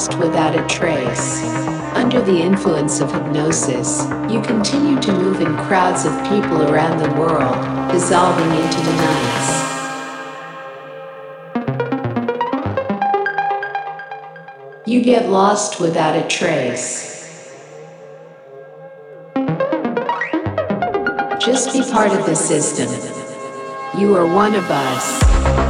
lost without a trace. Under the influence of hypnosis, you continue to move in crowds of people around the world, dissolving into the nights. You get lost without a trace. Just be part of the system. You are one of us.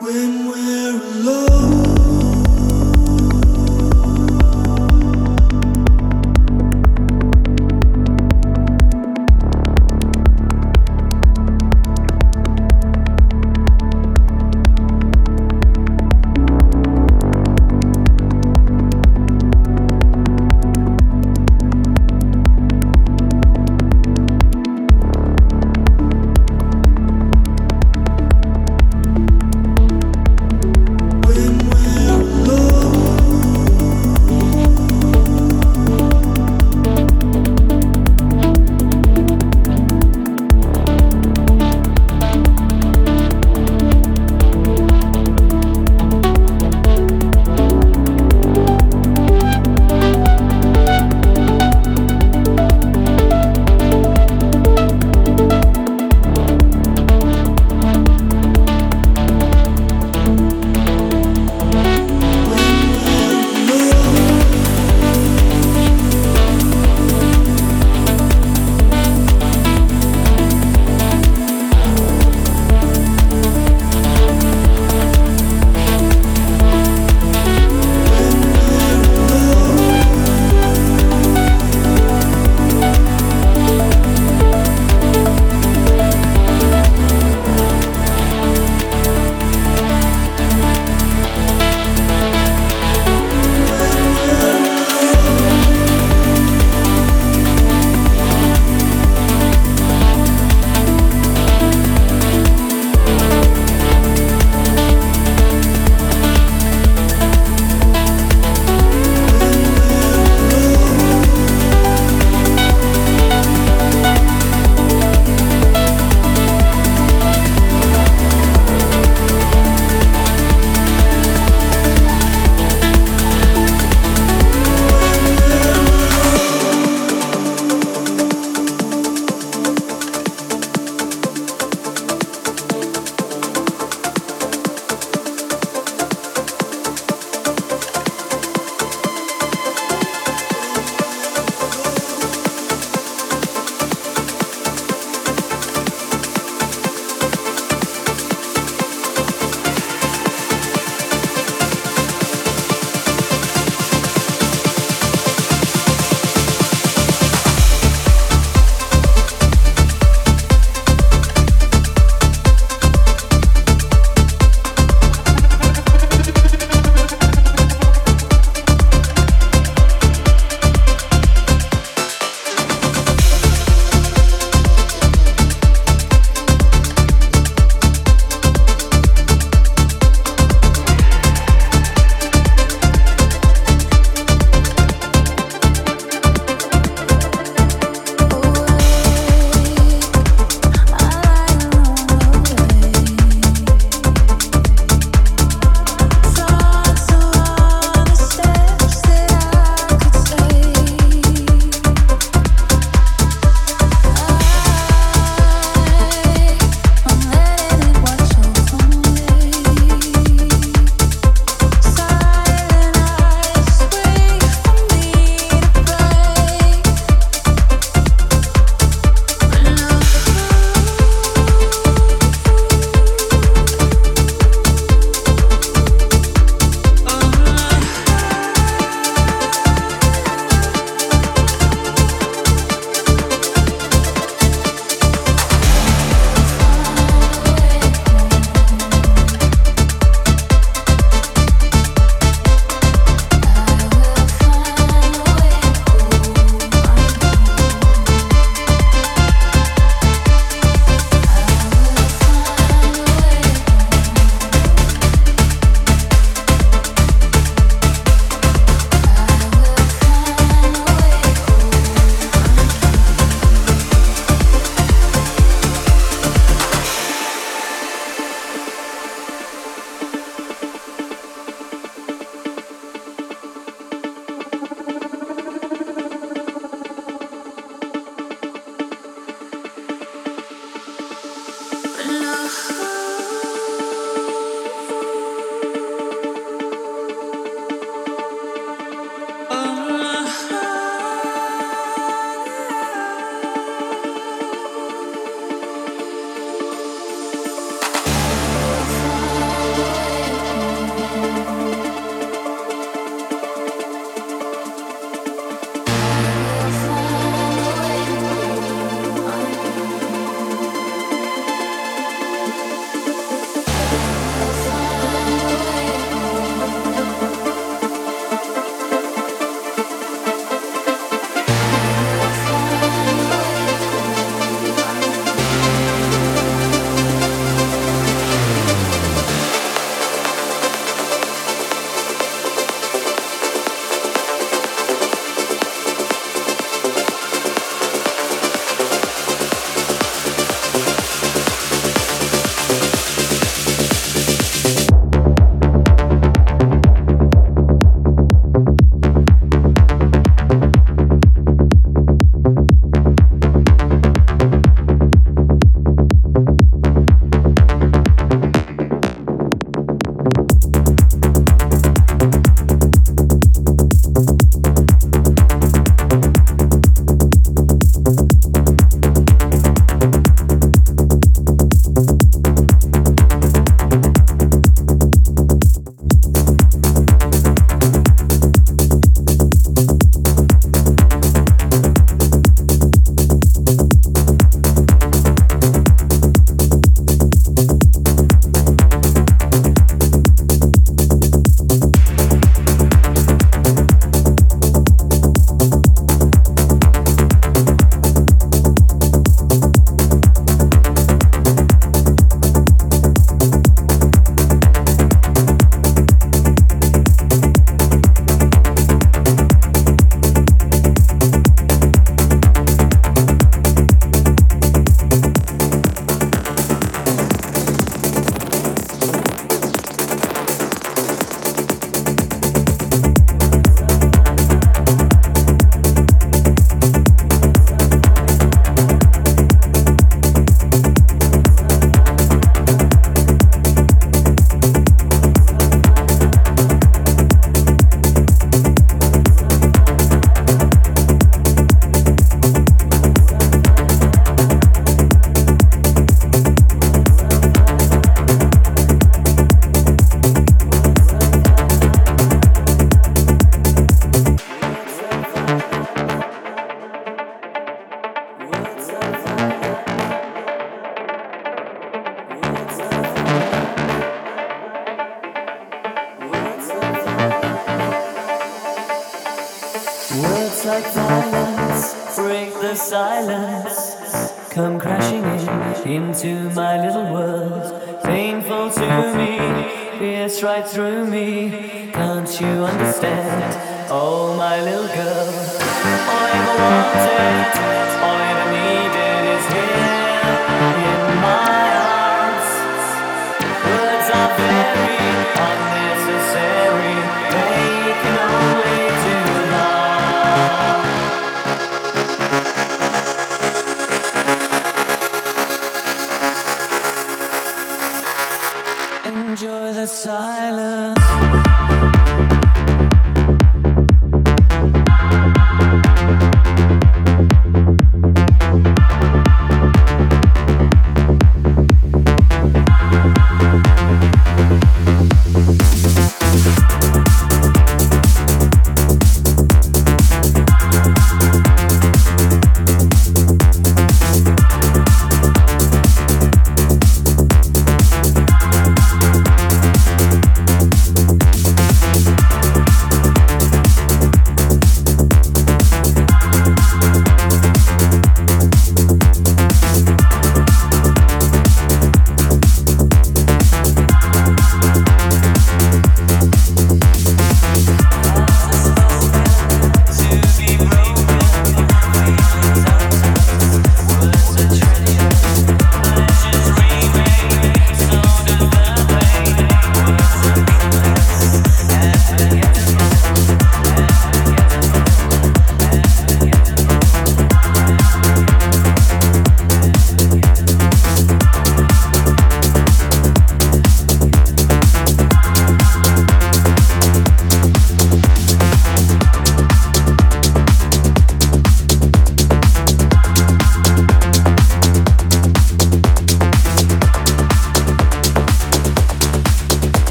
When we're alone.